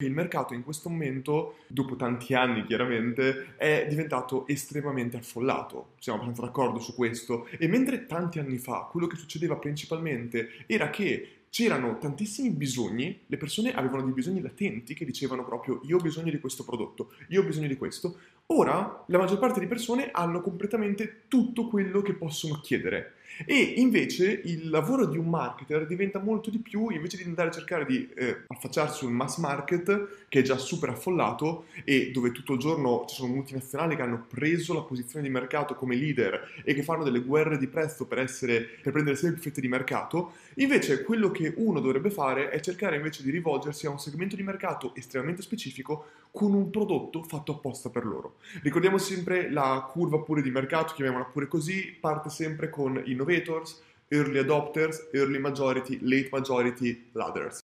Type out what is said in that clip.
Il mercato in questo momento, dopo tanti anni chiaramente, è diventato estremamente affollato. Siamo abbastanza d'accordo su questo. E mentre tanti anni fa quello che succedeva principalmente era che c'erano tantissimi bisogni, le persone avevano dei bisogni latenti che dicevano proprio io ho bisogno di questo prodotto, io ho bisogno di questo. Ora la maggior parte di persone hanno completamente tutto quello che possono chiedere. E invece il lavoro di un marketer diventa molto di più, invece di andare a cercare di eh, affacciarsi sul mass market, che è già super affollato e dove tutto il giorno ci sono multinazionali che hanno preso la posizione di mercato come leader e che fanno delle guerre di prezzo per, essere, per prendere sempre fette di mercato, invece quello che uno dovrebbe fare è cercare invece di rivolgersi a un segmento di mercato estremamente specifico con un prodotto fatto apposta per loro. Ricordiamo sempre la curva pure di mercato, chiamiamola pure così, parte sempre con innovators, early adopters, early majority, late majority, ladders.